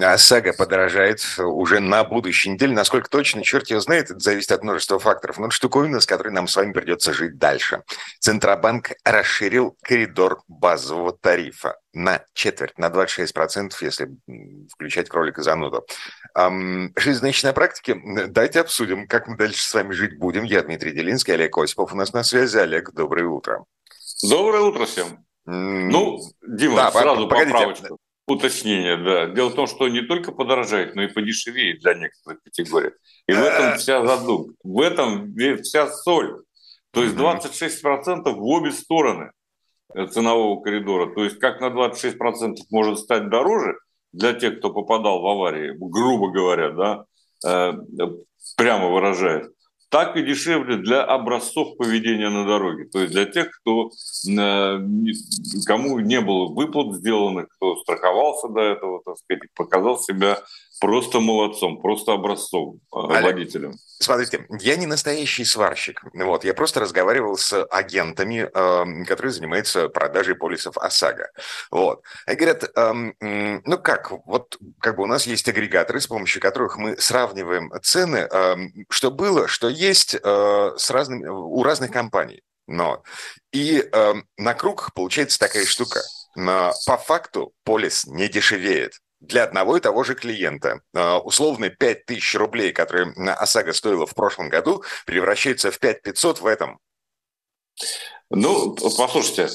ОСАГО подорожает уже на будущей неделе. Насколько точно, черт его знает, это зависит от множества факторов. Но это штуковина, с которой нам с вами придется жить дальше. Центробанк расширил коридор базового тарифа на четверть, на 26%, если включать кролика зануду. На практике. Давайте обсудим, как мы дальше с вами жить будем. Я Дмитрий Делинский, Олег Осипов. У нас на связи. Олег, доброе утро. Доброе утро всем. Ну, Дима, да, сразу погодите. поправочку уточнение, да. Дело в том, что не только подорожает, но и подешевеет для некоторых категорий. И в этом вся задумка. В этом вся соль. То есть 26% в обе стороны ценового коридора. То есть как на 26% может стать дороже для тех, кто попадал в аварии, грубо говоря, да, э, прямо выражаясь, так и дешевле для образцов поведения на дороге. То есть для тех, кто, э, кому не было выплат сделанных, кто страховался до этого, так сказать, показал себя просто молодцом, просто образцом э, Олег, водителем. Смотрите, я не настоящий сварщик. Вот, я просто разговаривал с агентами, э, которые занимаются продажей полисов ОСАГО. Вот. И говорят, э, ну как, вот как бы у нас есть агрегаторы, с помощью которых мы сравниваем цены, э, что было, что есть э, с разными, у разных компаний. Но. И э, на круг получается такая штука. Но по факту полис не дешевеет для одного и того же клиента. А, условно 5 тысяч рублей, которые ОСАГО стоила в прошлом году, превращается в 5 500 в этом. Ну, послушайте,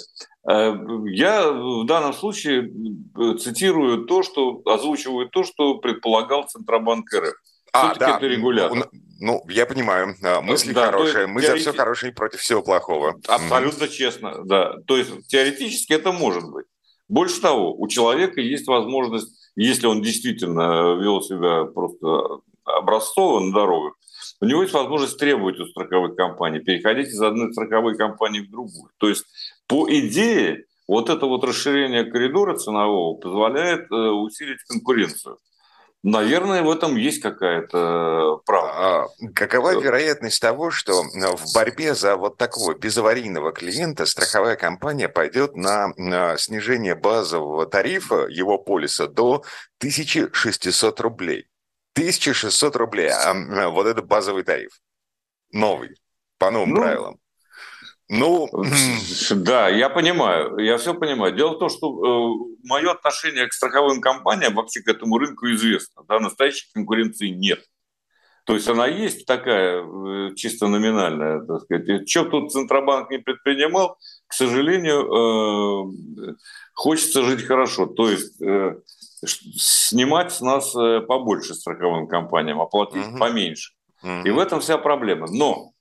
э, я в данном случае э, цитирую то, что озвучиваю то, что предполагал Центробанк РФ. А, да. это регулятор. Ну, я понимаю, мысли да, хорошие. Мы теорети... за все хорошее против всего плохого. Абсолютно mm. честно, да. То есть теоретически это может быть. Больше того, у человека есть возможность если он действительно вел себя просто образцово на дорогах, у него есть возможность требовать у страховых компаний, переходить из одной страховой компании в другую. То есть, по идее, вот это вот расширение коридора ценового позволяет э, усилить конкуренцию. Наверное, в этом есть какая-то правда. А какова вероятность того, что э, в борьбе за вот такого безаварийного клиента страховая компания пойдет на, на снижение базового тарифа его полиса до 1600 рублей? 1600 рублей, а вот это базовый тариф. Новый, по новым ну, правилам. Ну, да, я понимаю, я все понимаю. Дело в том, что э, мое отношение к страховым компаниям вообще к этому рынку известно. Да, настоящей конкуренции нет. То есть она есть такая э, чисто номинальная, так сказать. Что тут Центробанк не предпринимал, к сожалению, э, хочется жить хорошо. То есть э, снимать с нас э, побольше страховым компаниям, оплатить угу. поменьше. Угу. И в этом вся проблема. Но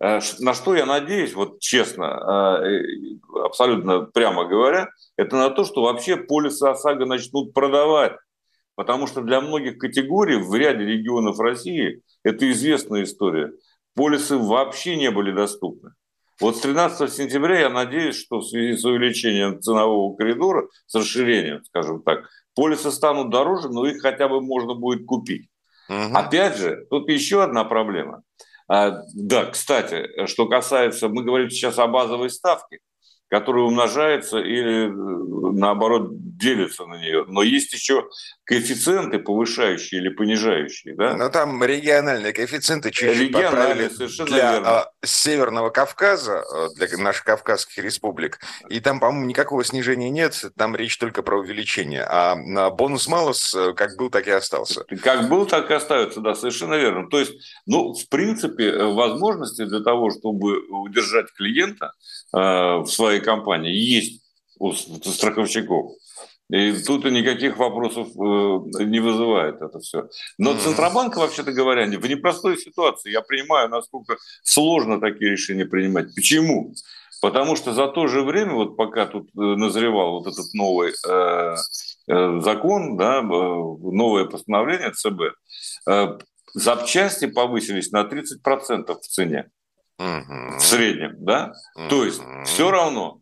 на что я надеюсь, вот честно, э, абсолютно прямо говоря, это на то, что вообще полисы ОСАГО начнут продавать. Потому что для многих категорий в ряде регионов России это известная история. Полисы вообще не были доступны. Вот с 13 сентября я надеюсь, что в связи с увеличением ценового коридора, с расширением, скажем так, полисы станут дороже, но их хотя бы можно будет купить. Угу. Опять же, тут еще одна проблема – да, кстати, что касается, мы говорим сейчас о базовой ставке, которая умножается или э, наоборот делится на нее. Но есть еще коэффициенты повышающие или понижающие, да? Но там региональные коэффициенты чуть-чуть совершенно для верно. А, Северного Кавказа, э, для наших кавказских республик, и там, по-моему, никакого снижения нет, там речь только про увеличение. А бонус-малус э, как был, так и остался. Как был, так и остается, да, совершенно верно. То есть, ну, в принципе, возможности для того, чтобы удержать клиента э, в своей компании есть у страховщиков. И тут и никаких вопросов э, не вызывает это все. Но. Центробанк, вообще-то говоря, в непростой ситуации. Я понимаю, насколько сложно такие решения принимать. Почему? Потому что за то же время, вот пока тут э, назревал вот этот новый э, э, закон, да, новое постановление ЦБ, э, запчасти повысились на 30% в цене. В среднем, да? То есть все равно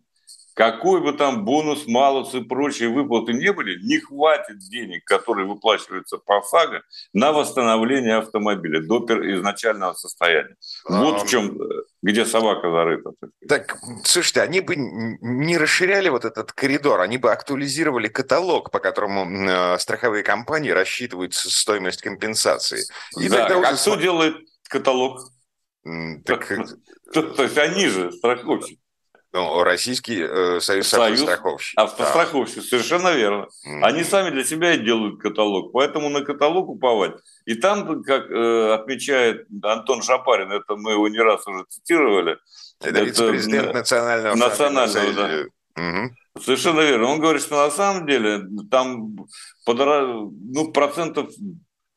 какой бы там бонус, малус и прочие выплаты не были, не хватит денег, которые выплачиваются по ОСАГО, на восстановление автомобиля до изначального состояния. Вот в чем, э, где собака зарыта. Так, слушайте, они бы не расширяли вот этот коридор, они бы актуализировали каталог, по которому э, страховые компании рассчитывают стоимость компенсации. И да, тогда а уже... кто делает каталог? Так... То есть они же страховщики. Ну, Российский э, союз, союз автостраховщиков. Автостраховщиков, да. совершенно верно. Mm-hmm. Они сами для себя и делают каталог, поэтому на каталог уповать. И там, как э, отмечает Антон Шапарин, это мы его не раз уже цитировали. Это, это вице-президент Национального Национального, да. Угу. Совершенно верно. Он говорит, что на самом деле там подора... ну, процентов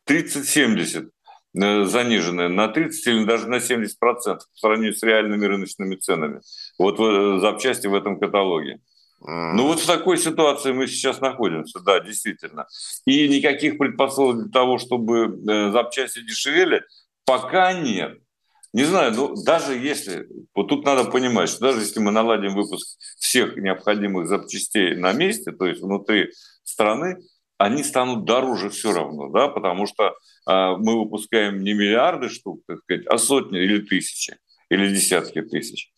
30-70 Э, заниженная на 30 или даже на 70 процентов по сравнению с реальными рыночными ценами. Вот э, запчасти в этом каталоге. Ну вот в такой ситуации мы сейчас находимся, да, действительно. И никаких предпосылок для того, чтобы э, запчасти дешевели, пока нет. Не знаю, ну даже если, вот тут надо понимать, что даже если мы наладим выпуск всех необходимых запчастей на месте, то есть внутри страны, они станут дороже все равно, да, потому что э, мы выпускаем не миллиарды штук, так сказать, а сотни или тысячи, или десятки тысяч.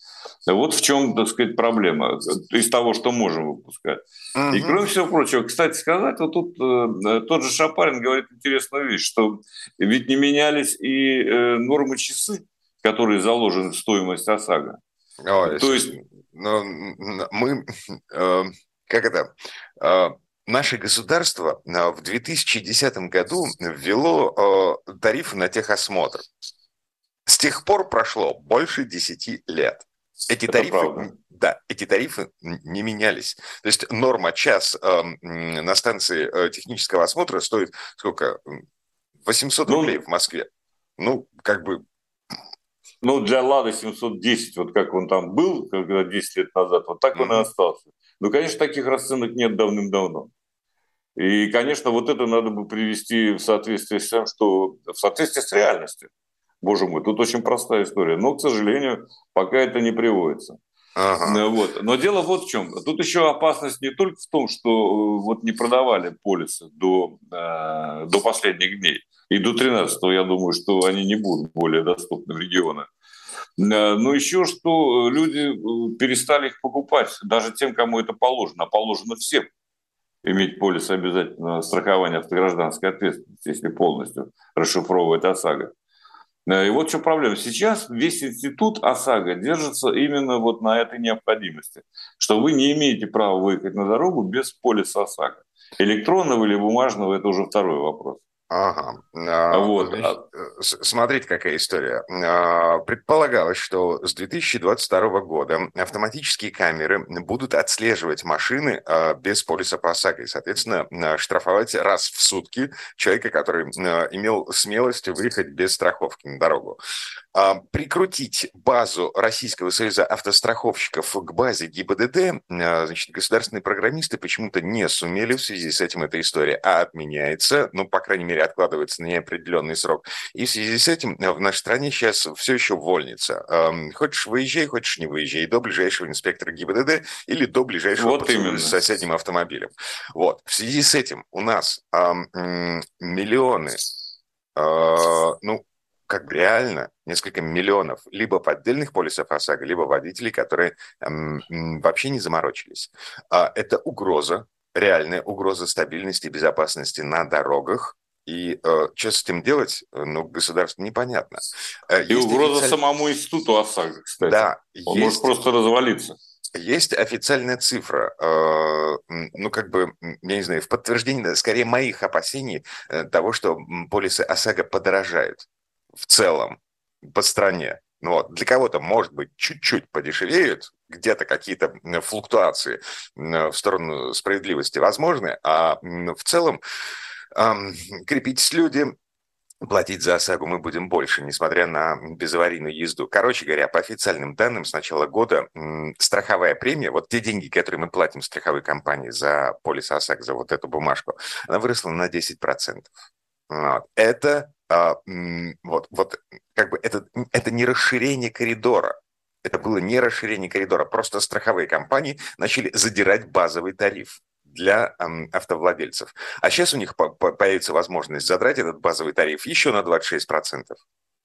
Вот в чем, так сказать, проблема из того, что можем выпускать. Угу. И кроме всего прочего, кстати сказать, вот тут э, тот же Шапарин говорит интересную вещь, что ведь не менялись и э, нормы часы, которые заложены в стоимость ОСАГО. Ой, То есть... Ну, мы, э, как это, э, наше государство а, в 2010 году ввело а, тарифы на техосмотр. С тех пор прошло больше 10 лет. Эти Это тарифы, правда. да, эти тарифы не менялись. То есть норма час э, на станции э, технического осмотра стоит сколько? 800 ну, рублей в Москве. Ну, как бы... Ну, для Лады 710, вот как он там был, когда 10 лет назад, вот так mm-hmm. он и остался. Ну, конечно, таких расценок нет давным-давно. И, конечно, вот это надо бы привести в соответствие с тем, что в соответствии с реальностью. Боже мой, тут очень простая история. Но, к сожалению, пока это не приводится. Ага. Э, вот. Но дело вот в чем. Тут еще опасность не только в том, что э, вот не продавали полисы до, э, до последних дней. И до 13 я думаю, что они не будут более доступны в регионах. Э, но еще что люди перестали их покупать, даже тем, кому это положено. А положено всем иметь полис обязательно страхования автогражданской ответственности, если полностью расшифровывает ОСАГО. Э, и вот что проблема. Сейчас весь институт ОСАГО держится именно вот на этой необходимости, что вы не имеете права выехать на дорогу без полиса ОСАГО. Электронного или бумажного – это уже второй вопрос. Ага. А, вот. Значит, э, смотрите, какая история. А, предполагалось, что с 2022 года автоматические камеры будут отслеживать машины а, без полиса по ОСАГО и, соответственно, штрафовать раз в сутки человека, который имел смелость выехать без страховки на дорогу. Прикрутить базу Российского союза автостраховщиков к базе ГИБДД, значит, государственные программисты почему-то не сумели в связи с этим эта история, а отменяется, ну, по крайней мере, откладывается на неопределенный срок. И в связи с этим э, в нашей стране сейчас все еще вольница. Хочешь выезжай, хочешь не выезжай, до ближайшего инспектора ГИБДД или до ближайшего вот с соседним автомобилем. Вот. В связи с этим у нас миллионы, а, ну, как бы реально несколько миллионов либо поддельных полисов ОСАГО, либо водителей, которые эм, вообще не заморочились. А, это угроза, реальная угроза стабильности и безопасности на дорогах, и э, что с этим делать, э, ну, государству непонятно. Э, и есть угроза официаль... самому институту ОСАГО, кстати. Да. Он есть... может просто развалиться. Есть официальная цифра, э, ну, как бы, я не знаю, в подтверждение, скорее, моих опасений того, что полисы ОСАГО подорожают в целом по стране. Ну, вот. Для кого-то, может быть, чуть-чуть подешевеют, где-то какие-то флуктуации в сторону справедливости возможны, а в целом крепитесь люди, платить за ОСАГО мы будем больше, несмотря на безаварийную езду. Короче говоря, по официальным данным, с начала года страховая премия, вот те деньги, которые мы платим страховой компании за полис ОСАГО, за вот эту бумажку, она выросла на 10%. Вот. Это а, вот, вот как бы это, это не расширение коридора, Это было не расширение коридора, просто страховые компании начали задирать базовый тариф для эм, автовладельцев. А сейчас у них по по появится возможность задрать этот базовый тариф еще на 26%.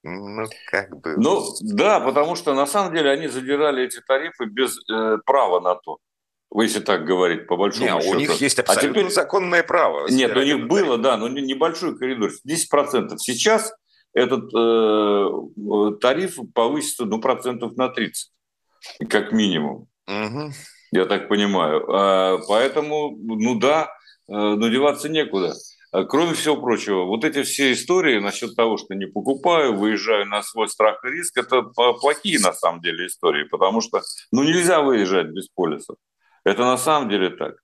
Ну, как бы... Ну, да, потому что на самом деле они задирали эти тарифы без э, права на то. Если так говорить, по большому Нет, счету. у них есть а абсолютно а теперь... законное право. Нет, у них было, да, но небольшой коридор, 10%. Сейчас этот э, тариф повысится ну, процентов на 30, как минимум. Угу. Я так понимаю. А, поэтому, ну да, э, но деваться некуда. А кроме всего прочего, вот эти все истории насчет того, что не покупаю, выезжаю на свой страх и риск, это плохие на самом деле истории, потому что ну, нельзя выезжать без полисов. Это на самом деле так.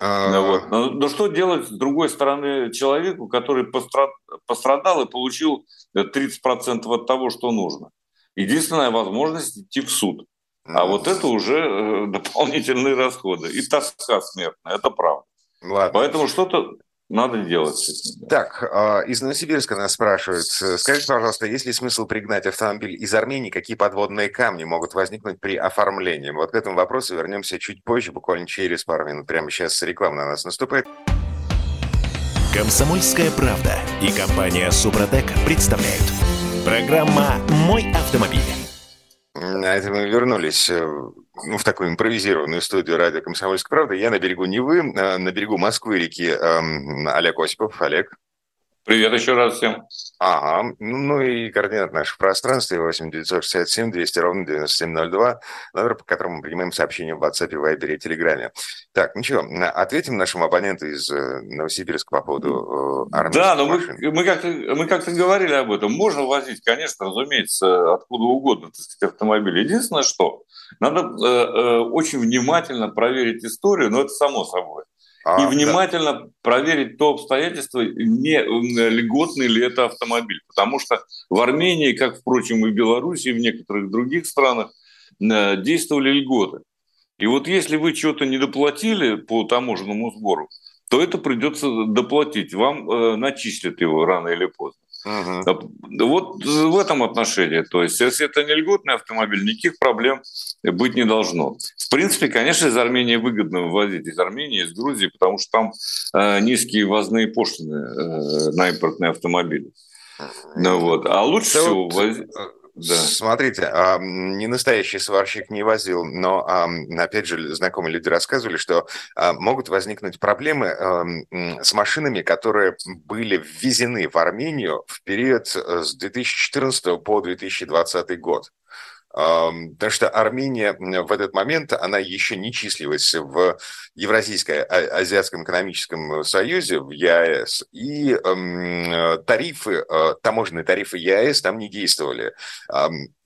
А... Ну, вот. но, но что делать с другой стороны человеку, который пострад... пострадал и получил 30% от того, что нужно? Единственная возможность идти в суд. А вот это уже э, дополнительные расходы. И тоска смертная, это правда. Ладно. Поэтому что-то надо делать. Так, а, из Новосибирска нас спрашивают. Скажите, пожалуйста, есть ли смысл пригнать автомобиль из Армении? Какие подводные камни могут возникнуть при оформлении? Вот к этому вопросу вернемся чуть позже, буквально через пару минут. Прямо сейчас реклама на нас наступает. Комсомольская правда и компания Супротек представляют. Программа «Мой автомобиль». На этом мы вернулись э, ну, в такую импровизированную студию радио «Комсомольская правда». Я на берегу Невы, э, на берегу Москвы реки эм, Олег Осипов. Олег. Привет еще раз всем. Ага, ну и координат наших пространств 8 967 200 ровно 9702, номер, по которому мы принимаем сообщения в WhatsApp, Viber и Телеграме. Так, ну что, ответим нашему абоненту из э, Новосибирска по поводу э, армейских Да, но мы, мы как-то мы как-то говорили об этом. Можно возить, конечно, разумеется, откуда угодно, так сказать, автомобиль. Единственное, что надо э, э, очень внимательно проверить историю, но это само собой и а, внимательно да. проверить то обстоятельство, не льготный ли это автомобиль. Потому что в Армении, как, впрочем, и в Беларуси, и в некоторых других странах, э, действовали льготы. И вот если вы что-то не доплатили по таможенному сбору, то это придется доплатить. Вам э, начислят его рано или поздно. Угу. Вот в этом отношении. То есть, если это не льготный автомобиль, никаких проблем быть не должно. В принципе, конечно, из Армении выгодно вывозить из Армении, из Грузии, потому что там э, низкие ввозные пошлины э, на импортные автомобили. Ну, вот. А лучше да всего вот, возить... Да. Смотрите, а, не настоящий сварщик не возил, но, а, опять же, знакомые люди рассказывали, что а, могут возникнуть проблемы с машинами, которые были ввезены в Армению в период э, с 2014 по 2020 год. Потому что Армения в этот момент, она еще не числилась в Евразийско-Азиатском экономическом союзе, в ЕАЭС, и тарифы, э, таможенные тарифы ЕАЭС там не действовали.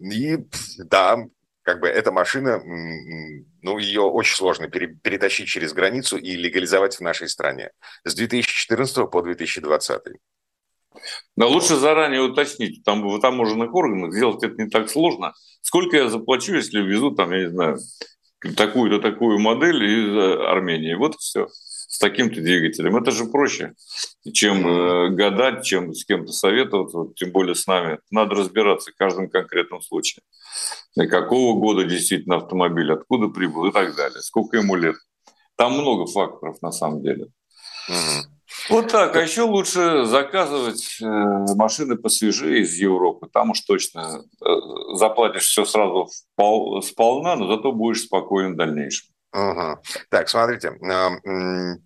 И да, как бы эта машина, ну, ее очень сложно перетащить через границу и легализовать в нашей стране с 2014 по 2020. Но лучше заранее уточнить, там в таможенных органах сделать это не так сложно. Сколько я заплачу, если везу там, я не знаю, такую-то такую модель из э, Армении. Вот все. С таким-то двигателем. Это же проще, чем э, гадать, чем с кем-то советоваться, тем более с нами. Надо разбираться в каждом конкретном случае. И какого года действительно автомобиль, откуда прибыл и так далее. Сколько ему лет. Там много факторов на самом деле. Угу. Вот так. А еще лучше заказывать э, машины посвежее из Европы. Там уж точно э, заплатишь все сразу сполна, но зато будешь спокоен в дальнейшем. Угу. Так, смотрите,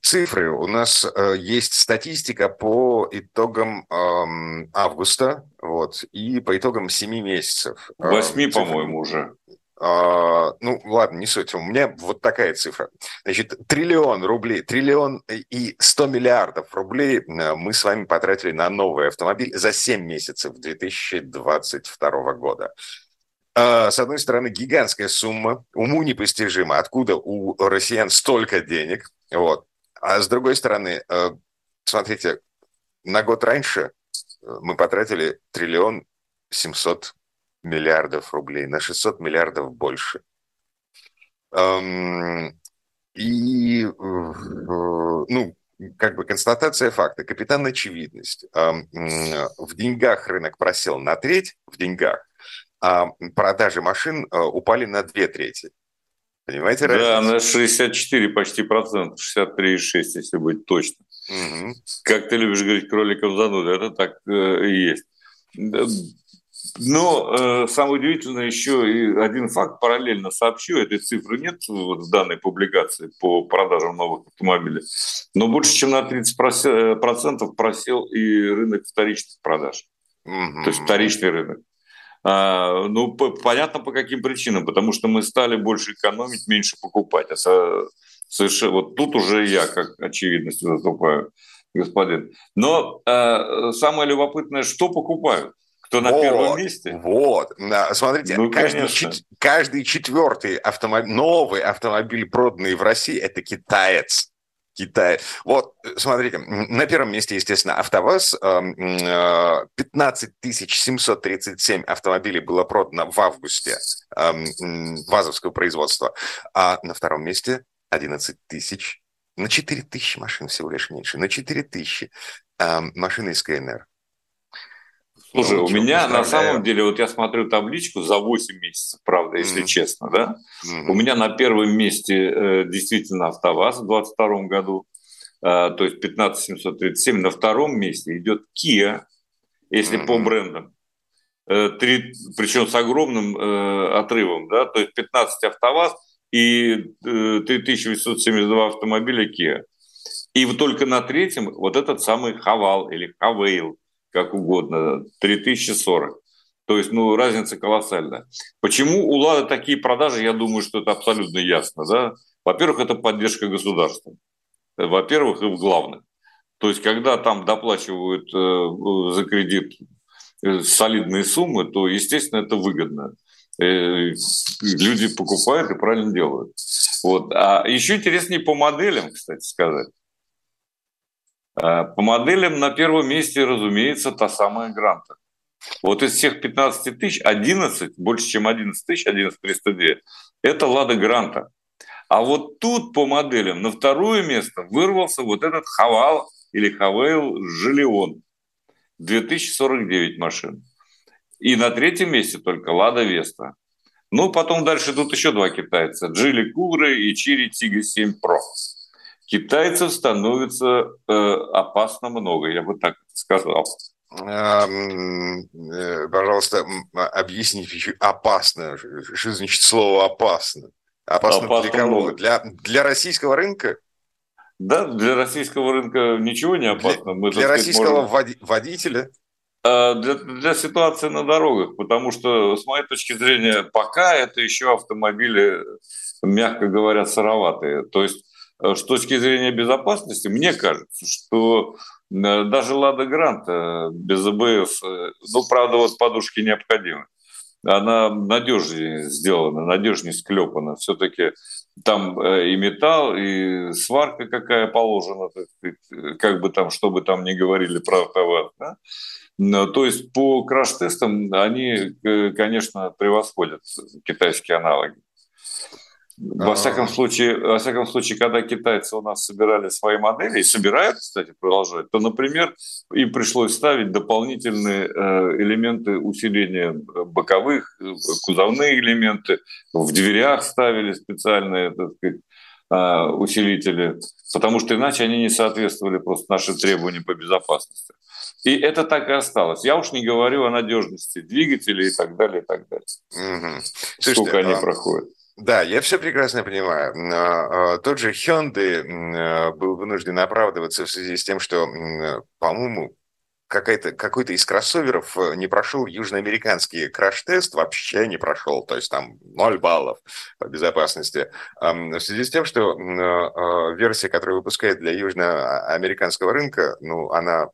цифры. У нас э, есть статистика по итогам августа, вот, и по итогам 7 месяцев. Восьми, по-моему, уже. А, ну, ладно, не суть. У меня вот такая цифра. Значит, триллион рублей, триллион и 100 миллиардов рублей э, мы с вами потратили на новый автомобиль за 7 месяцев 2022 года. А, с одной стороны, гигантская сумма, уму непостижима, откуда у россиян столько денег. Вот. А с другой стороны, э, смотрите, на год раньше э, мы потратили триллион 700 миллиардов рублей, на 600 миллиардов больше. И, э, ну, как бы констатация факта, капитан очевидность. В деньгах рынок просел на треть, в деньгах, а продажи машин упали на две трети. Понимаете разницу? Да, на 64 почти процентов, 63,6, если быть точно. Угу. Как ты любишь говорить, кроликов зануда, это так э, и есть. Но э, самое удивительное еще и один факт параллельно сообщу, этой цифры нет вот в данной публикации по продажам новых автомобилей, но больше чем на 30% процентов просел и рынок вторичных продаж. Угу. То есть вторичный рынок. А, ну, по, понятно по каким причинам, потому что мы стали больше экономить, меньше покупать. А со, совершенно, вот тут уже я как очевидность выступаю, господин. Но э, самое любопытное, что покупают? Кто на вот, первом месте? Вот, смотрите, ну, каждый, чет, каждый четвертый автомобиль, новый автомобиль, проданный в России, это китаец. Китай. Вот, смотрите, на первом месте, естественно, АвтоВАЗ. 15 эм, 737 э, автомобилей было продано в августе эм, ВАЗовского производства. А на втором месте 11 тысяч, на 4 тысячи машин всего лишь меньше, на 4 тысячи эм, машины из КНР. Слушай, у меня на самом деле, вот я смотрю табличку за 8 месяцев, правда, если mm-hmm. честно, да? Mm-hmm. У меня на первом месте э, действительно АвтоВАЗ в 2022 году, э, то есть 15737. На втором месте идет Kia, если mm-hmm. по брендам. Э, три, причем с огромным э, отрывом, да, то есть 15 АвтоВАЗ и э, 3872 автомобиля Kia. И вот только на третьем вот этот самый Хавал или Хавейл – как угодно, 3040. То есть, ну, разница колоссальная. Почему у «Лады» такие продажи, я думаю, что это абсолютно ясно. Да? Во-первых, это поддержка государства. Во-первых, и в главных. То есть, когда там доплачивают э, за кредит э, солидные суммы, то, естественно, это выгодно. Э, люди покупают и правильно делают. Вот. А еще интереснее по моделям, кстати сказать. Э, по моделям на первом месте, разумеется, та самая гранта. Вот из всех 15 тысяч, 11, больше чем 11 тысяч, 11 302, это Лада Гранта. А вот тут по моделям на второе место вырвался вот этот Хавал или Хавейл Жилион. 2049 машин. И на третьем месте только Лада Веста. Ну, потом дальше тут еще два китайца. Джили Кугры и Чири Тига 7 Pro китайцев становится э, опасно много, я бы так сказал. Э, пожалуйста, объясните, опасно. Что значит слово опасно? Опасно, опасно для кого? Для, для российского рынка? Да, для российского рынка ничего не опасно. Для, Мы, для сказать, российского можем... водителя? А, для, для ситуации на дорогах, потому что, с моей точки зрения, пока это еще автомобили, мягко говоря, сыроватые. То есть Э, с точки зрения безопасности, мне кажется, что э, даже Лада Грант без АБС, э, ну, правда, вот подушки необходимы. Она надежнее сделана, надежнее склепана. Все-таки там и металл, и сварка какая положена, как бы там, что бы там ни говорили про АвтоВАЗ. Да? То есть по краш-тестам они, конечно, превосходят китайские аналоги. Во всяком случае, во всяком случае, когда китайцы у нас собирали свои модели и собирают, кстати, продолжать, то, например, им пришлось ставить дополнительные э, элементы усиления боковых, э, кузовные элементы, в дверях ставили специальные, так сказать, э, усилители, потому что иначе они не соответствовали просто нашим требованиям по безопасности. И это так и осталось. Я уж не говорю о надежности двигателей и так далее, и так далее. Угу. Слушайте, Сколько они а... проходят. Да, я все прекрасно понимаю. Э, тот же Hyundai э, был вынужден оправдываться в связи с тем, что, э, по-моему, какой-то какой-то из кроссоверов не прошел южноамериканский краш-тест, вообще не прошел, то есть там 0 баллов по безопасности. В связи с тем, что версия, которую выпускает для южноамериканского рынка, ну, она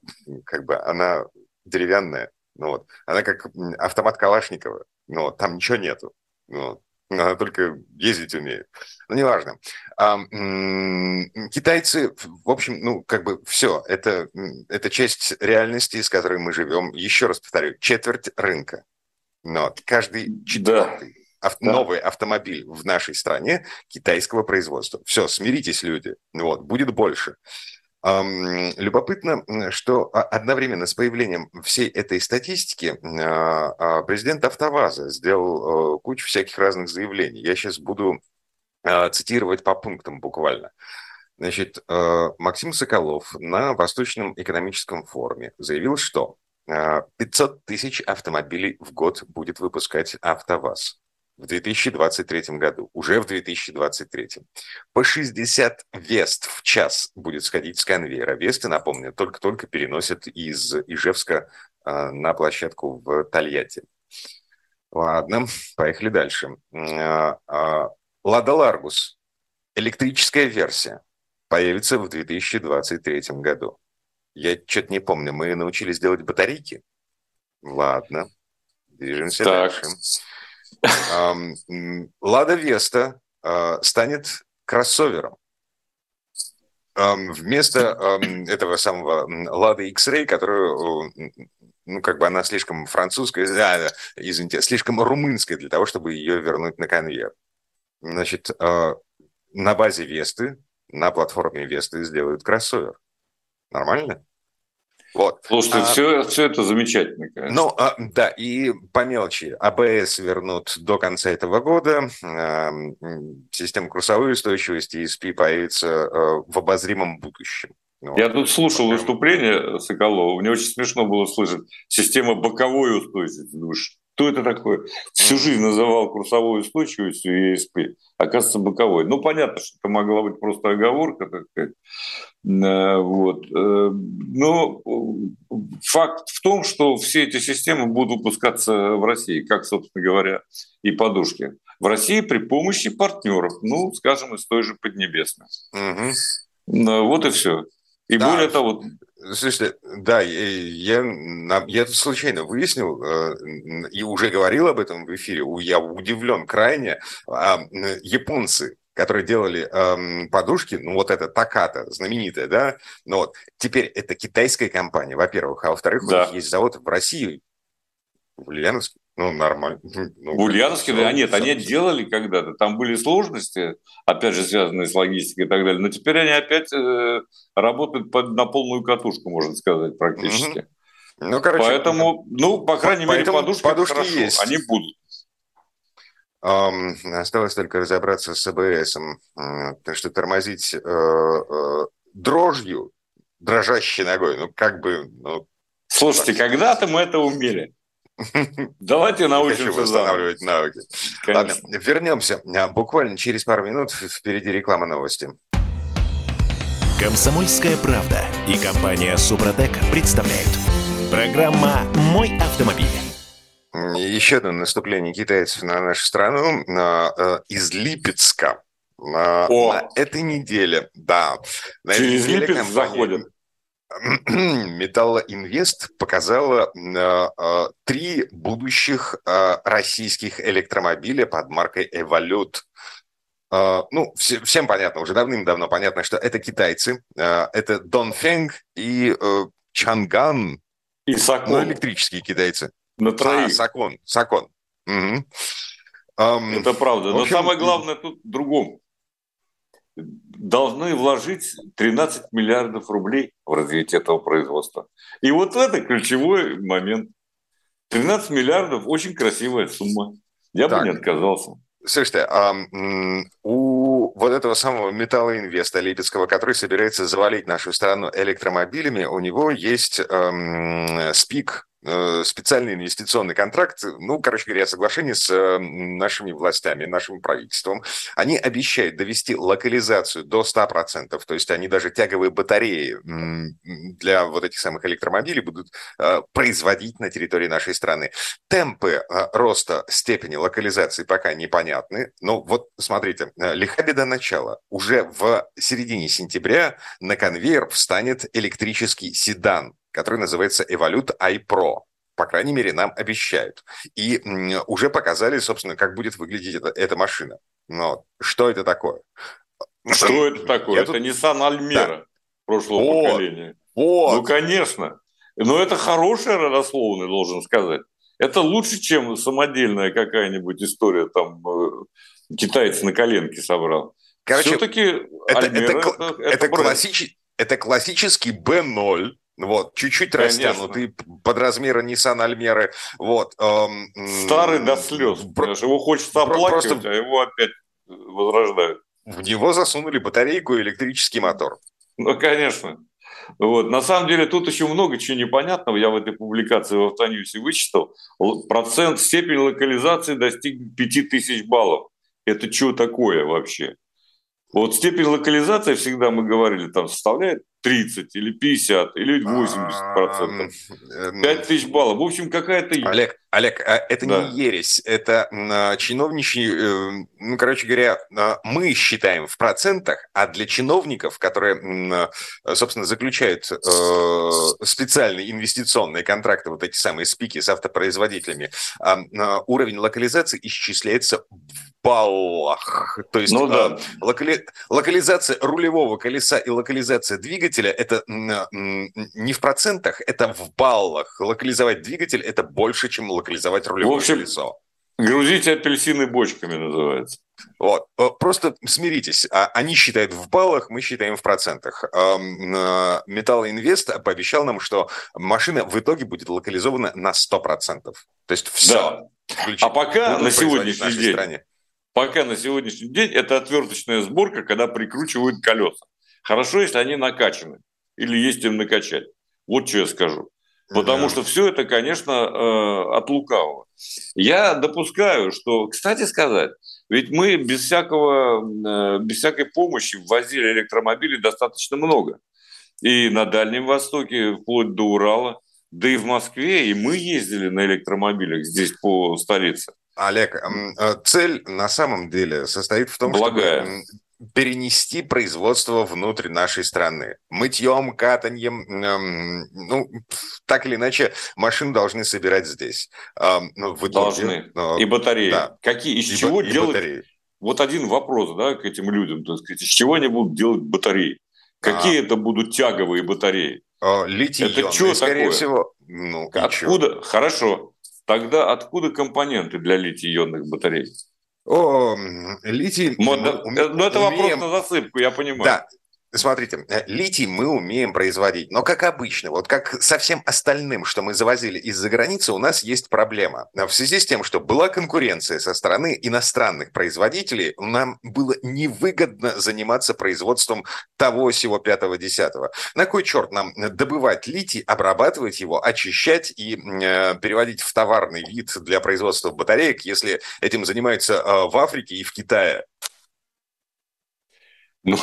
как бы, она деревянная, ну, вот, она как автомат Калашникова, ну, там ничего нету. Ну, она только ездить умеет. Но неважно. А, китайцы, в общем, ну, как бы все, это, это часть реальности, с которой мы живем. Еще раз повторю, четверть рынка. Но каждый четвертый да. ав- да. новый автомобиль в нашей стране китайского производства. Все, смиритесь, люди. Вот, будет больше. Любопытно, что одновременно с появлением всей этой статистики а, а, президент АвтоВАЗа сделал э, кучу всяких разных заявлений. Я сейчас буду а, цитировать по пунктам буквально. Значит, э, Максим Соколов на Восточном экономическом форуме заявил, что 500 тысяч автомобилей в год будет выпускать АвтоВАЗ в 2023 году, уже в 2023. По 60 вест в час будет сходить с конвейера. Весты, напомню, только-только переносят из Ижевска э, на площадку в Тольятти. Ладно, поехали дальше. Э, э, Лада Ларгус, электрическая версия, появится в 2023 году. Я что-то не помню, мы научились делать батарейки? Ладно, движемся так. дальше. Лада Веста а, станет кроссовером. Вместо этого самого Лада X-Ray, которую, ну, как бы она слишком французская, а, извините, слишком румынская для того, чтобы ее вернуть на конвейер. Значит, а, на базе Весты, на платформе Весты сделают кроссовер. Нормально? Вот. Слушайте, а, все, все это замечательно, конечно. Ну, а, да, и по мелочи. АБС вернут до конца этого года. А, система курсовой устойчивости ESP появится а, в обозримом будущем. Ну, Я тут слушал прям... выступление Соколова, мне очень смешно было слышать система боковой устойчивости. Думаешь, что это такое? Всю жизнь называл курсовой устойчивостью ESP, оказывается, боковой. Ну, понятно, что это могла быть просто оговорка, так сказать. Э, вот. Э, но факт в том, что все эти системы будут выпускаться в России, как, собственно говоря, и подушки. В России при помощи партнеров, ну, скажем, из той же Поднебесной. Угу. Вот и все. И да. более того, Слушайте, да, я, я, я тут случайно выяснил э, и уже говорил об этом в эфире, я удивлен крайне. А, японцы, которые делали эм, подушки, ну вот это Таката, знаменитая, да, но вот теперь это китайская компания, во-первых, а во-вторых, да. у них есть завод в России, в Ульяновске, ну, нормально. Ну, в Ульяновске, да, нет, они делали когда-то. Там были сложности, опять же, связанные с логистикой и так далее. Но теперь они опять э, работают под, на полную катушку, можно сказать, практически. Угу. Ну, короче, Поэтому, ну, по крайней мере, подушки, подушки хорошо, есть. они будут. Um, осталось только разобраться с АБС, потому что тормозить э, э, дрожью, дрожащей ногой, ну как бы... Ну, Слушайте, когда-то мы это умели. Давайте научимся восстанавливать навыки. Ладно, вернемся. А, буквально через пару минут впереди реклама новости. Комсомольская правда и компания Супротек представляют. Программа «Мой автомобиль». Еще одно наступление китайцев на нашу страну а, из Липецка. На, О. на этой неделе, да. На Через этой неделе Липецк компания... заходят. Металлоинвест показала э, э, три будущих э, российских электромобиля под маркой «Эволют». Ну, всем понятно, уже давным-давно понятно, что это китайцы. Это Донфенг и Чанган. И Сакон. Ну, электрические китайцы. На троих. А, Сакон, Сакон. Угу. Это правда. Но общем, самое главное тут в другом должны вложить 13 миллиардов рублей в развитие этого производства. И вот это ключевой момент. 13 миллиардов – очень красивая сумма. Я так. бы не отказался. Слушайте, а у вот этого самого металлоинвеста Липецкого, который собирается завалить нашу страну электромобилями, у него есть эм, СПИК специальный инвестиционный контракт, ну, короче говоря, соглашение с э, нашими властями, нашим правительством. Они обещают довести локализацию до 100%, то есть они даже тяговые батареи для вот этих самых электромобилей будут э, производить на территории нашей страны. Темпы роста степени локализации пока непонятны, но вот смотрите, лиха беда начала. Уже в середине сентября на конвейер встанет электрический седан который называется Evolute iPro. По крайней мере, нам обещают. И уже показали, собственно, как будет выглядеть эта, эта машина. Но что это такое? Что это такое? Я это тут... Nissan Almera да. прошлого вот. поколения. Вот. Ну, конечно. Но это хорошая родословная, должен сказать. Это лучше, чем самодельная какая-нибудь история, там э, китайцы на коленке собрал. Короче, Все-таки это, это, это, это, это классический это классический B0, вот, чуть-чуть растянутый под размеры Nissan Альмеры. Вот, эм, Старый до слез. Про... Его хочется оплакивать, просто... а его опять возрождают. В него засунули батарейку и электрический мотор. Ну, конечно. Вот. На самом деле тут еще много чего непонятного. Я в этой публикации в Автоньюсе вычитал. Процент степень локализации достиг 5000 баллов. Это что такое вообще? Вот степень локализации, всегда мы говорили, там составляет 30 или 50 или 80 процентов. 5 тысяч баллов. В общем, какая-то... Олег, Олег, а это да. не ересь, это а, чиновничий, э, ну, короче говоря, а, мы считаем в процентах, а для чиновников, которые, собственно, заключают э, специальные инвестиционные контракты, вот эти самые спики с автопроизводителями, уровень локализации исчисляется в баллах. То есть ну, да. локали... локализация рулевого колеса и локализация двигателя – это не в процентах, это в баллах. Локализовать двигатель – это больше, чем локализовать рулевое в общем, колесо. Грузить апельсины бочками называется. Вот. Э, просто смиритесь. А они считают в баллах, мы считаем в процентах. Э, Металлоинвест пообещал нам, что машина в итоге будет локализована на 100%. То есть все. Да. А пока на сегодняшний день стране. Пока на сегодняшний день это отверточная сборка, когда прикручивают колеса. Хорошо, если они накачаны или есть им накачать. Вот что я скажу. Потому что все это, конечно, э, от лукавого. Я допускаю, что, кстати сказать, ведь мы без, всякого, э, без всякой помощи ввозили электромобили достаточно много. И на Дальнем Востоке, вплоть до Урала, да и в Москве, и мы ездили на электромобилях здесь по столице. Олег, э, цель на самом деле состоит в том, Благая. чтобы перенести производство внутрь нашей страны. Мытьем, катаньем, эм, ну, так или иначе, машины должны собирать здесь. Эм, ну, в итоге, должны. Э, и батареи. Да. Какие, из и чего и делать? Батареи. Вот один вопрос, да, к этим людям, так сказать, из чего они будут делать батареи? Какие а. это будут тяговые батареи? О, литий Это что скорее такое? всего. Ну, Откуда? Хорошо. Тогда откуда компоненты для литий-ионных батарей? О, литий... Но, мы, но ну, это умеем... вопрос на засыпку, я понимаю. Да, Смотрите, э, литий мы умеем производить, но как обычно, вот как со всем остальным, что мы завозили из-за границы, у нас есть проблема. В связи с тем, что была конкуренция со стороны иностранных производителей, нам было невыгодно заниматься производством того всего пятого десятого. На кой черт нам добывать литий, обрабатывать его, очищать и э, переводить в товарный вид для производства батареек, если этим занимаются э, в Африке и в Китае? Ну,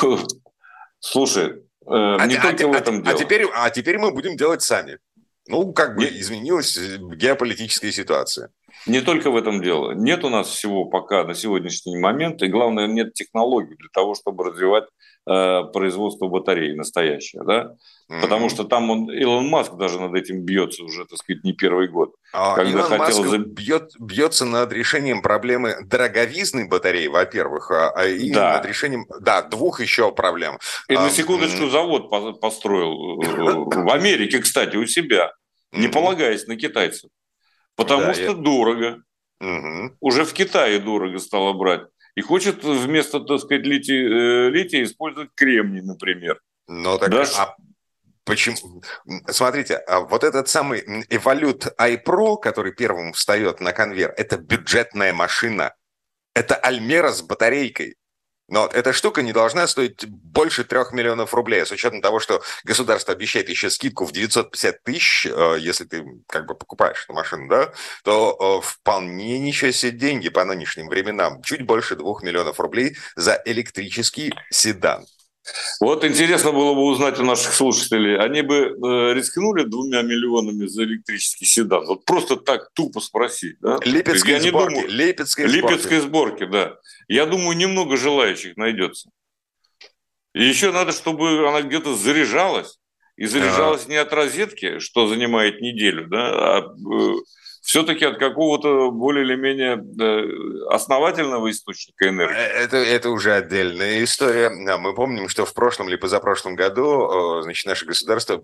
Слушай, э, а, не а, только а, в этом а, дело. А теперь, а теперь мы будем делать сами. Ну, как бы изменилась геополитическая ситуация. Не только в этом дело. Нет у нас всего пока на сегодняшний момент, и главное, нет технологий для того, чтобы развивать э, производство батарей настоящее. Да? Mm-hmm. Потому что там он, Илон Маск даже над этим бьется уже, так сказать, не первый год. А, когда Илон хотел... Маск бьет, бьется над решением проблемы дороговизны батареи, во-первых, а, а и да. над решением, да, двух еще проблем. И а, на секундочку mm-hmm. завод построил э, в Америке, кстати, у себя, не mm-hmm. полагаясь на китайцев. Потому да, что я... дорого. Угу. Уже в Китае дорого стало брать. И хочет вместо, так сказать, лития, э, лития использовать кремний, например. Ну, так Даже... а Почему? Смотрите, а вот этот самый Evolute iPro, который первым встает на конвейер, это бюджетная машина. Это Альмера с батарейкой. Но эта штука не должна стоить больше трех миллионов рублей, с учетом того, что государство обещает еще скидку в 950 тысяч, э, если ты как бы покупаешь эту машину, да, то э, вполне ничего себе деньги по нынешним временам. Чуть больше двух миллионов рублей за электрический седан. Вот интересно было бы узнать у наших слушателей, они бы э, рискнули двумя миллионами за электрический седан? Вот просто так тупо спросить. Да? Липецкой сборки. Думаю, Липецкой, Липецкой сборки. да. Я думаю, немного желающих найдется. И еще надо, чтобы она где-то заряжалась. И заряжалась а. не от розетки, что занимает неделю, да, а э, все-таки от какого-то более или менее основательного источника энергии. Э, это, это уже отдельная история. Мы помним, что в прошлом или позапрошлом году значит, наше государство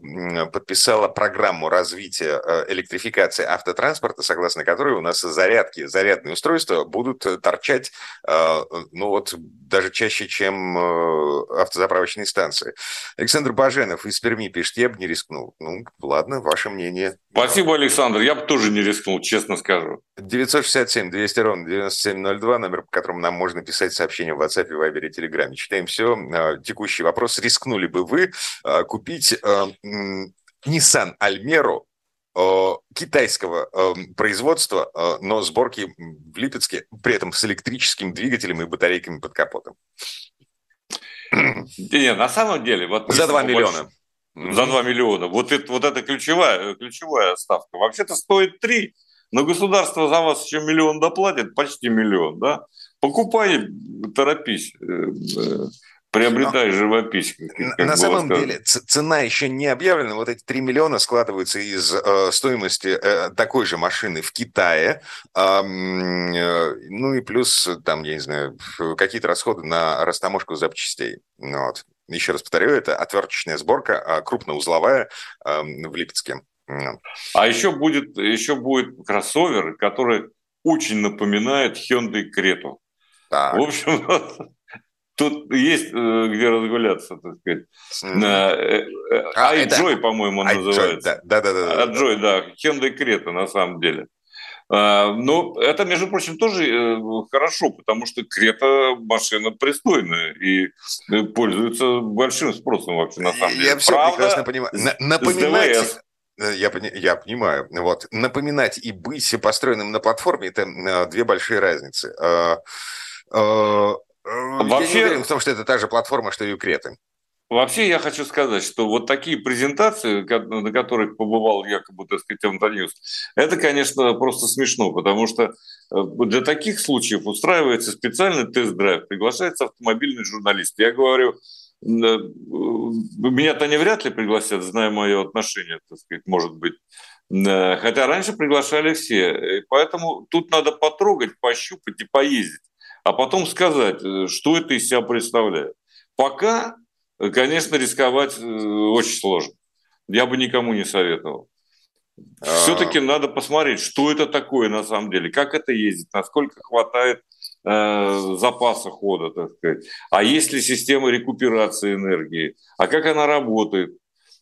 подписало программу развития э, электрификации автотранспорта, согласно которой у нас зарядки, зарядные устройства будут торчать, э, ну вот, даже чаще, чем автозаправочные станции. Александр Баженов из Перми пишет, я бы не рискнул. Ну, ладно, ваше мнение. Спасибо, Александр. Я бы тоже не рискнул, честно скажу. 967 200 ровно 9702, номер, по которому нам можно писать сообщения в WhatsApp, Viber и Telegram. Читаем все. А, текущий вопрос. Рискнули бы вы а, купить а, Nissan Almero китайского производства, но сборки в Липецке, при этом с электрическим двигателем и батарейками под капотом? Нет, на самом деле... Вот За 2 миллиона. Больше за 2 миллиона. Вот это, вот это ключевая, ключевая ставка. Вообще-то стоит 3, но государство за вас еще миллион доплатит, почти миллион, да? Покупай, торопись, э, э, приобретай живопись. Как на самом сказано. деле цена еще не объявлена. Вот эти 3 миллиона складываются из э, стоимости э, такой же машины в Китае. Э, ну и плюс там, я не знаю, какие-то расходы на растаможку запчастей. Вот еще раз повторю, это отверточная сборка, а, крупноузловая в Липецке. А еще будет, еще будет кроссовер, который очень напоминает Hyundai. Так. В общем, тут есть э, где разгуляться, так сказать. Mm-hmm. А, iJoy, это... по-моему, он называется. Да, да, да. да. iJoy, да. Hyundai Creta на самом деле. А, но это, между прочим, тоже э, хорошо, потому что Крета машина пристойная и э, пользуется большим спросом вообще на самом деле. Я все Правда, прекрасно понимаю. Напоминать, э, я, я понимаю. Вот. Напоминать и быть построенным на платформе – это две большие разницы. А, а, Вообще... Я не уверен в том, что это та же платформа, что и у Креты. Вообще я хочу сказать, что вот такие презентации, на которых побывал якобы, так сказать, Антонюс, это, конечно, просто смешно, потому что э, для таких случаев устраивается специальный тест-драйв, приглашается автомобильный журналист. Я говорю, э, меня-то они вряд ли пригласят, зная мое отношение, так сказать, может быть. Хотя раньше приглашали все. И поэтому тут надо потрогать, пощупать и поездить, а потом сказать, э, что это из себя представляет. Пока конечно, рисковать э, очень сложно. Я бы никому не советовал. Все-таки а. надо посмотреть, что это такое на самом деле, как это ездит, насколько хватает э, запаса хода, так сказать. А есть ли система рекуперации энергии? А как она работает?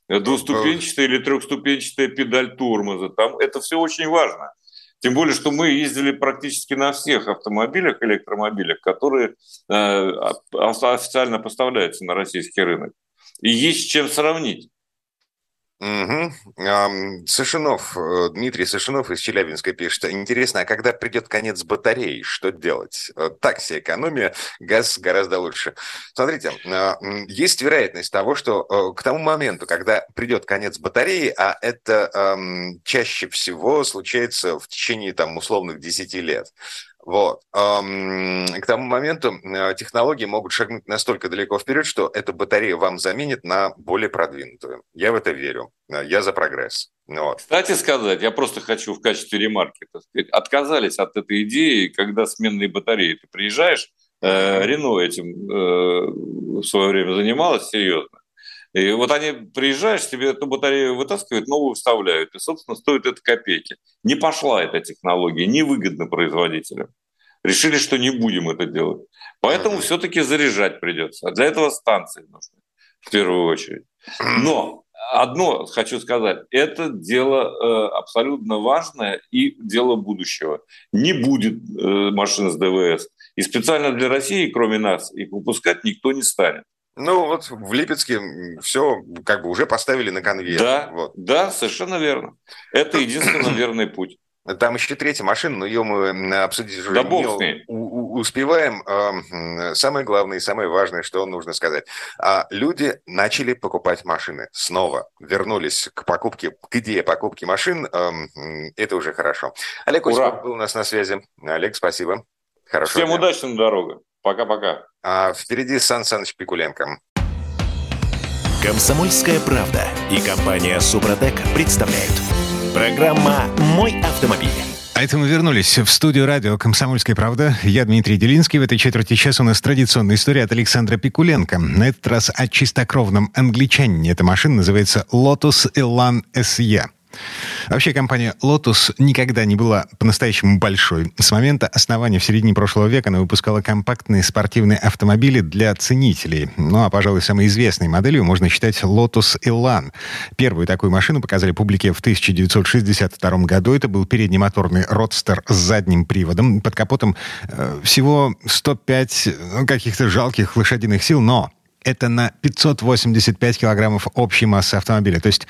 Двуступенчатая или трехступенчатая педаль тормоза? Там это все очень важно. Тем более, что мы ездили практически на всех автомобилях, электромобилях, которые э, официально поставляются на российский рынок. И есть чем сравнить. Угу. Сашинов, э, Дмитрий Сашинов из Челябинска пишет, интересно, а когда придет конец батареи, что делать? Э, Такси, экономия, газ гораздо лучше. Смотрите, а, есть вероятность того, что э, к тому моменту, когда придет конец батареи, а это чаще всего случается в течение там условных 10 лет, вот. К тому моменту э, технологии могут шагнуть настолько далеко вперед, что эта батарея вам заменит на более продвинутую. Я в это верю. Э, я за прогресс. Вот. Кстати сказать, я просто хочу в качестве ремарки, так сказать, отказались от этой идеи, когда сменные батареи. Ты приезжаешь, э, Рено этим э, в свое время занималась серьезно. И вот они приезжаешь, тебе эту батарею вытаскивают, новую вставляют. И, собственно, стоит это копейки. Не пошла эта технология, невыгодно производителям. Решили, что не будем это делать. Поэтому все-таки заряжать придется. А для этого станции нужны в первую очередь. Но одно хочу сказать, это дело э, абсолютно важное и дело будущего. Не будет э, машин с ДВС. И специально для России, кроме нас, их выпускать никто не станет. Ну, вот в Липецке все как бы уже поставили на конвейер. Да, вот. да, совершенно верно. Это единственно верный путь. Там еще третья машина, но ее мы обсудить уже да не успеваем. Самое главное и самое важное, что нужно сказать. А люди начали покупать машины снова. Вернулись к покупке, к идее покупки машин. Это уже хорошо. Олег Осипов был у нас на связи. Олег, спасибо. Хорошо. Всем удачи дорога. Пока-пока. А впереди Сан Саныч Пикуленко. Комсомольская правда и компания Супротек представляют. Программа «Мой автомобиль». А это мы вернулись в студию радио «Комсомольская правда». Я Дмитрий Делинский. В этой четверти часа у нас традиционная история от Александра Пикуленко. На этот раз о чистокровном англичанине. Эта машина называется Lotus Elan SE. Вообще компания Lotus никогда не была по-настоящему большой. С момента основания в середине прошлого века она выпускала компактные спортивные автомобили для ценителей. Ну а, пожалуй, самой известной моделью можно считать Lotus Elan. Первую такую машину показали публике в 1962 году. Это был переднемоторный родстер с задним приводом. Под капотом э, всего 105 ну, каких-то жалких лошадиных сил, но это на 585 килограммов общей массы автомобиля, то есть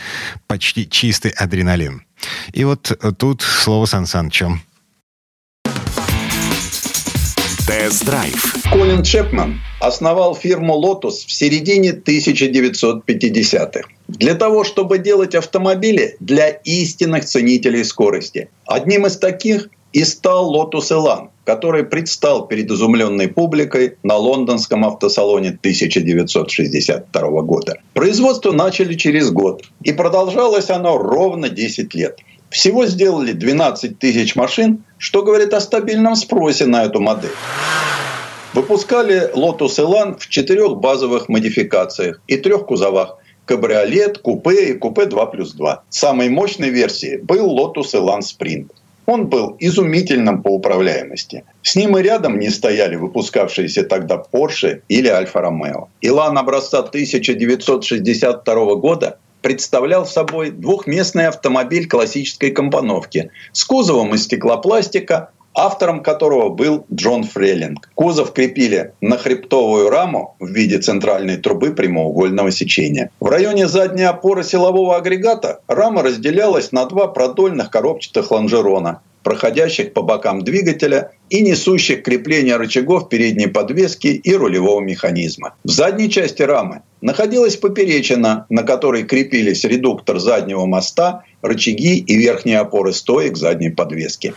почти чистый адреналин. И вот тут слово Сан Санычу. Тест-драйв. Колин Чепман основал фирму Lotus в середине 1950-х. Для того, чтобы делать автомобили для истинных ценителей скорости. Одним из таких и стал Lotus Elan, который предстал перед изумленной публикой на лондонском автосалоне 1962 года. Производство начали через год, и продолжалось оно ровно 10 лет. Всего сделали 12 тысяч машин, что говорит о стабильном спросе на эту модель. Выпускали Lotus Elan в четырех базовых модификациях и трех кузовах – кабриолет, купе и купе 2 плюс 2. Самой мощной версией был Lotus Elan Sprint – он был изумительным по управляемости. С ним и рядом не стояли выпускавшиеся тогда Porsche или Альфа Ромео. Илан образца 1962 года представлял собой двухместный автомобиль классической компоновки с кузовом из стеклопластика, автором которого был Джон Фрелинг. Кузов крепили на хребтовую раму в виде центральной трубы прямоугольного сечения. В районе задней опоры силового агрегата рама разделялась на два продольных коробчатых лонжерона, проходящих по бокам двигателя и несущих крепление рычагов передней подвески и рулевого механизма. В задней части рамы находилась поперечина, на которой крепились редуктор заднего моста, рычаги и верхние опоры стоек задней подвески.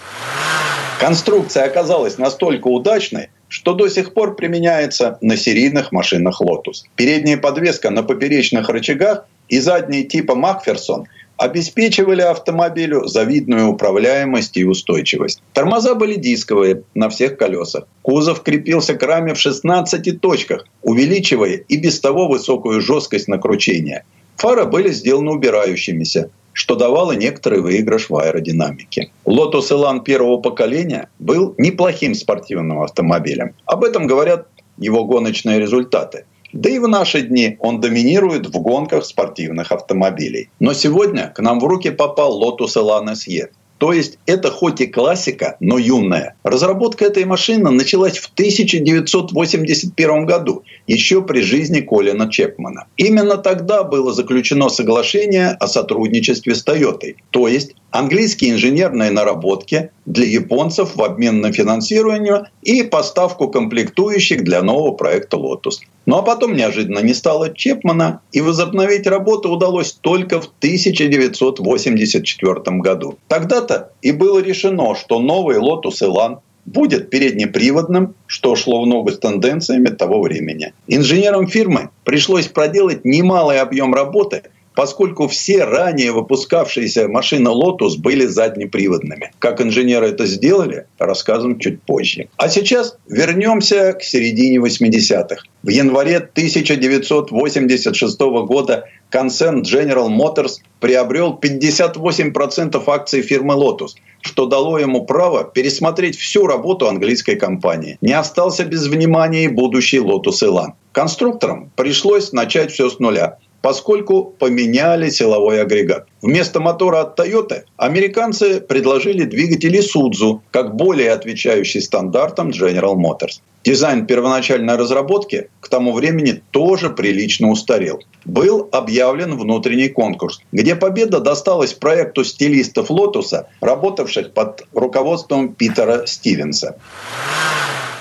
Конструкция оказалась настолько удачной, что до сих пор применяется на серийных машинах Lotus. Передняя подвеска на поперечных рычагах и задние типа Макферсон обеспечивали автомобилю завидную управляемость и устойчивость. Тормоза были дисковые на всех колесах. Кузов крепился к раме в 16 точках, увеличивая и без того высокую жесткость накручения. Фары были сделаны убирающимися, что давало некоторый выигрыш в аэродинамике. Lotus Elan первого поколения был неплохим спортивным автомобилем. Об этом говорят его гоночные результаты. Да и в наши дни он доминирует в гонках спортивных автомобилей. Но сегодня к нам в руки попал Lotus Elan SE. То есть это хоть и классика, но юная. Разработка этой машины началась в 1981 году, еще при жизни Колина Чепмана. Именно тогда было заключено соглашение о сотрудничестве с Toyota. То есть английские инженерные наработки для японцев в обмен на финансирование и поставку комплектующих для нового проекта Lotus. Ну а потом неожиданно не стало Чепмана, и возобновить работу удалось только в 1984 году. Тогда-то и было решено, что новый Lotus Elan будет переднеприводным, что шло в ногу с тенденциями того времени. Инженерам фирмы пришлось проделать немалый объем работы – поскольку все ранее выпускавшиеся машины Lotus были заднеприводными. Как инженеры это сделали, расскажем чуть позже. А сейчас вернемся к середине 80-х. В январе 1986 года концерн General Motors приобрел 58% акций фирмы Lotus, что дало ему право пересмотреть всю работу английской компании. Не остался без внимания и будущий Lotus Elan. Конструкторам пришлось начать все с нуля поскольку поменяли силовой агрегат. Вместо мотора от Toyota американцы предложили двигатели Судзу, как более отвечающий стандартам General Motors. Дизайн первоначальной разработки к тому времени тоже прилично устарел. Был объявлен внутренний конкурс, где победа досталась проекту стилистов «Лотуса», работавших под руководством Питера Стивенса.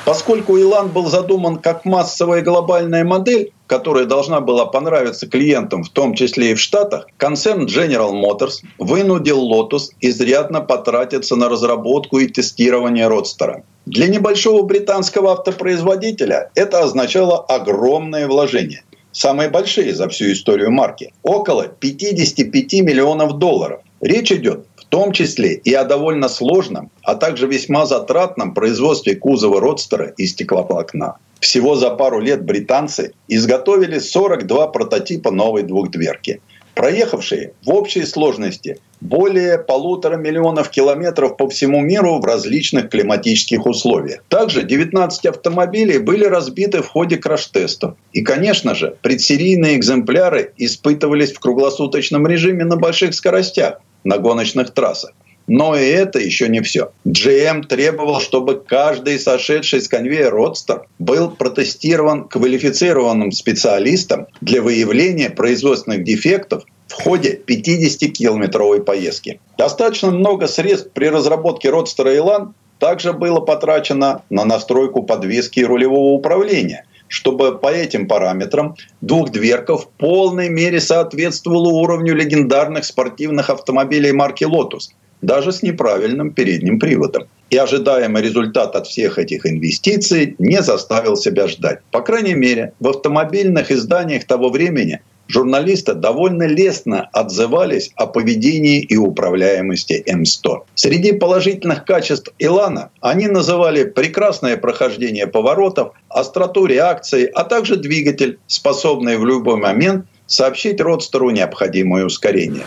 Поскольку Илан был задуман как массовая глобальная модель, которая должна была понравиться клиентам, в том числе и в Штатах, концерн General Motors вынудил Lotus изрядно потратиться на разработку и тестирование родстера. Для небольшого британского автопроизводителя это означало огромное вложение. Самые большие за всю историю марки. Около 55 миллионов долларов. Речь идет том числе и о довольно сложном, а также весьма затратном производстве кузова родстера из стекловолокна. Всего за пару лет британцы изготовили 42 прототипа новой двухдверки – проехавшие в общей сложности более полутора миллионов километров по всему миру в различных климатических условиях. Также 19 автомобилей были разбиты в ходе краш-тестов. И, конечно же, предсерийные экземпляры испытывались в круглосуточном режиме на больших скоростях на гоночных трассах. Но и это еще не все. GM требовал, чтобы каждый сошедший с конвейера родстер был протестирован квалифицированным специалистом для выявления производственных дефектов в ходе 50-километровой поездки. Достаточно много средств при разработке родстера Илан также было потрачено на настройку подвески и рулевого управления – чтобы по этим параметрам двухдверка в полной мере соответствовала уровню легендарных спортивных автомобилей марки Lotus – даже с неправильным передним приводом. И ожидаемый результат от всех этих инвестиций не заставил себя ждать. По крайней мере, в автомобильных изданиях того времени журналисты довольно лестно отзывались о поведении и управляемости М100. Среди положительных качеств Илана они называли прекрасное прохождение поворотов, остроту реакции, а также двигатель, способный в любой момент сообщить родстеру необходимое ускорение.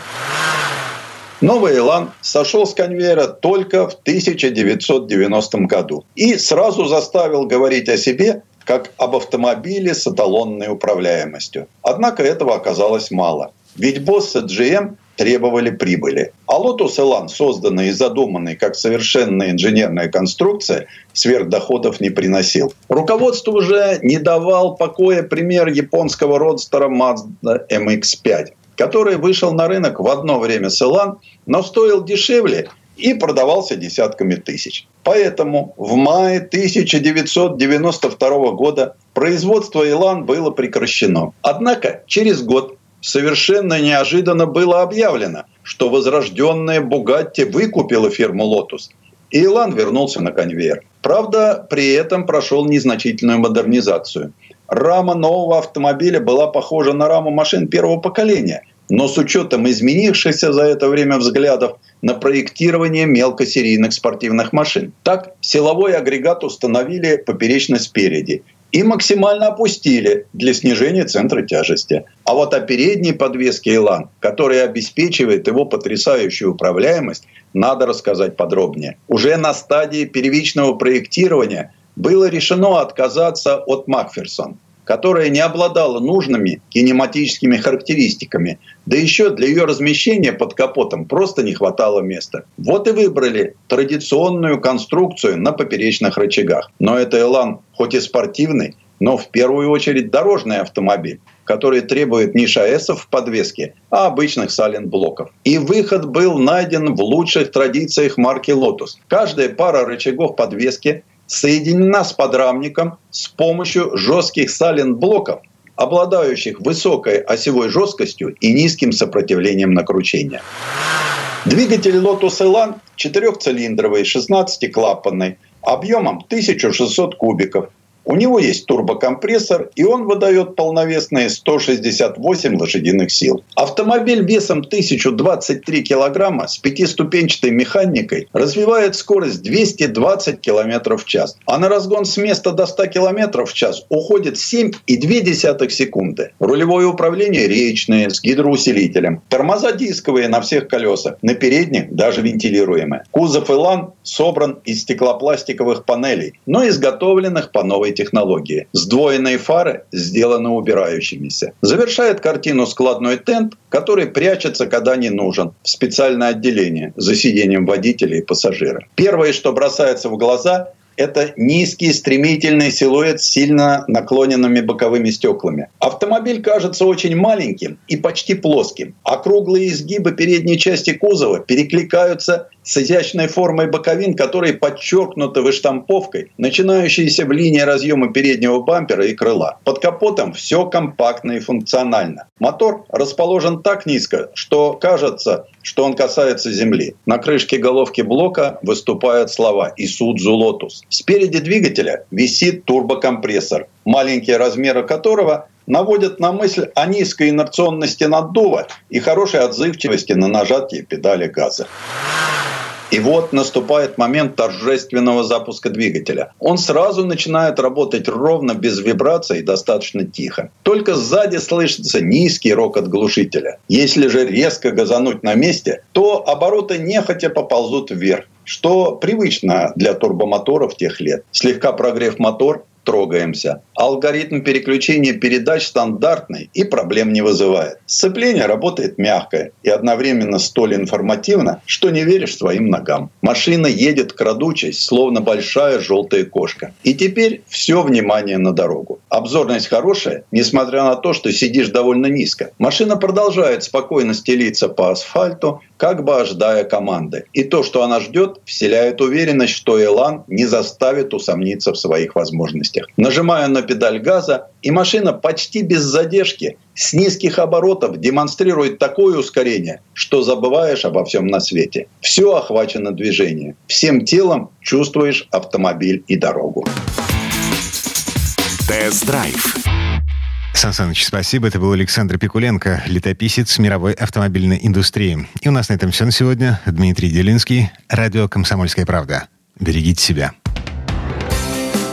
Новый Илан сошел с конвейера только в 1990 году и сразу заставил говорить о себе как об автомобиле с эталонной управляемостью. Однако этого оказалось мало. Ведь боссы GM требовали прибыли. А Lotus Elan, созданный и задуманный как совершенная инженерная конструкция, сверхдоходов не приносил. Руководству уже не давал покоя пример японского родстера Mazda MX-5 который вышел на рынок в одно время с Илан, но стоил дешевле и продавался десятками тысяч. Поэтому в мае 1992 года производство Илан было прекращено. Однако через год совершенно неожиданно было объявлено, что возрожденная Бугатти выкупила фирму Lotus, и Илан вернулся на конвейер. Правда, при этом прошел незначительную модернизацию – рама нового автомобиля была похожа на раму машин первого поколения, но с учетом изменившихся за это время взглядов на проектирование мелкосерийных спортивных машин. Так, силовой агрегат установили поперечно спереди и максимально опустили для снижения центра тяжести. А вот о передней подвеске Илан, которая обеспечивает его потрясающую управляемость, надо рассказать подробнее. Уже на стадии первичного проектирования было решено отказаться от Макферсон, которая не обладала нужными кинематическими характеристиками, да еще для ее размещения под капотом просто не хватало места. Вот и выбрали традиционную конструкцию на поперечных рычагах. Но это Элан хоть и спортивный, но в первую очередь дорожный автомобиль, который требует не ШАЭСов в подвеске, а обычных сален-блоков. И выход был найден в лучших традициях марки Lotus. Каждая пара рычагов подвески соединена с подрамником с помощью жестких сален-блоков, обладающих высокой осевой жесткостью и низким сопротивлением накручения. Двигатель Lotus Elan четырехцилиндровый, 16-клапанный, объемом 1600 кубиков, у него есть турбокомпрессор, и он выдает полновесные 168 лошадиных сил. Автомобиль весом 1023 килограмма с пятиступенчатой механикой развивает скорость 220 км в час. А на разгон с места до 100 км в час уходит 7,2 секунды. Рулевое управление речное с гидроусилителем. Тормоза дисковые на всех колесах. На передних даже вентилируемые. Кузов Илан собран из стеклопластиковых панелей, но изготовленных по новой технологии. Сдвоенные фары сделаны убирающимися. Завершает картину складной тент, который прячется, когда не нужен, в специальное отделение за сидением водителя и пассажира. Первое, что бросается в глаза, это низкий стремительный силуэт с сильно наклоненными боковыми стеклами. Автомобиль кажется очень маленьким и почти плоским. Округлые изгибы передней части кузова перекликаются с изящной формой боковин, которые подчеркнуты выштамповкой, начинающейся в линии разъема переднего бампера и крыла. Под капотом все компактно и функционально. Мотор расположен так низко, что кажется, что он касается земли. На крышке головки блока выступают слова «Isuzu Lotus». Спереди двигателя висит турбокомпрессор, маленькие размеры которого наводят на мысль о низкой инерционности наддува и хорошей отзывчивости на нажатие педали газа. И вот наступает момент торжественного запуска двигателя. Он сразу начинает работать ровно, без вибраций, достаточно тихо. Только сзади слышится низкий рокот глушителя. Если же резко газануть на месте, то обороты нехотя поползут вверх что привычно для турбомоторов тех лет. Слегка прогрев мотор, трогаемся. Алгоритм переключения передач стандартный и проблем не вызывает. Сцепление работает мягко и одновременно столь информативно, что не веришь своим ногам. Машина едет крадучись, словно большая желтая кошка. И теперь все внимание на дорогу. Обзорность хорошая, несмотря на то, что сидишь довольно низко. Машина продолжает спокойно стелиться по асфальту, как бы ожидая команды. И то, что она ждет, вселяет уверенность, что Элан не заставит усомниться в своих возможностях. Нажимаю на педаль газа, и машина почти без задержки с низких оборотов демонстрирует такое ускорение, что забываешь обо всем на свете. Все охвачено движением. Всем телом чувствуешь автомобиль и дорогу. Тест-драйв Сан Саныч, спасибо. Это был Александр Пикуленко, летописец мировой автомобильной индустрии. И у нас на этом все на сегодня. Дмитрий Делинский, радио «Комсомольская правда». Берегите себя.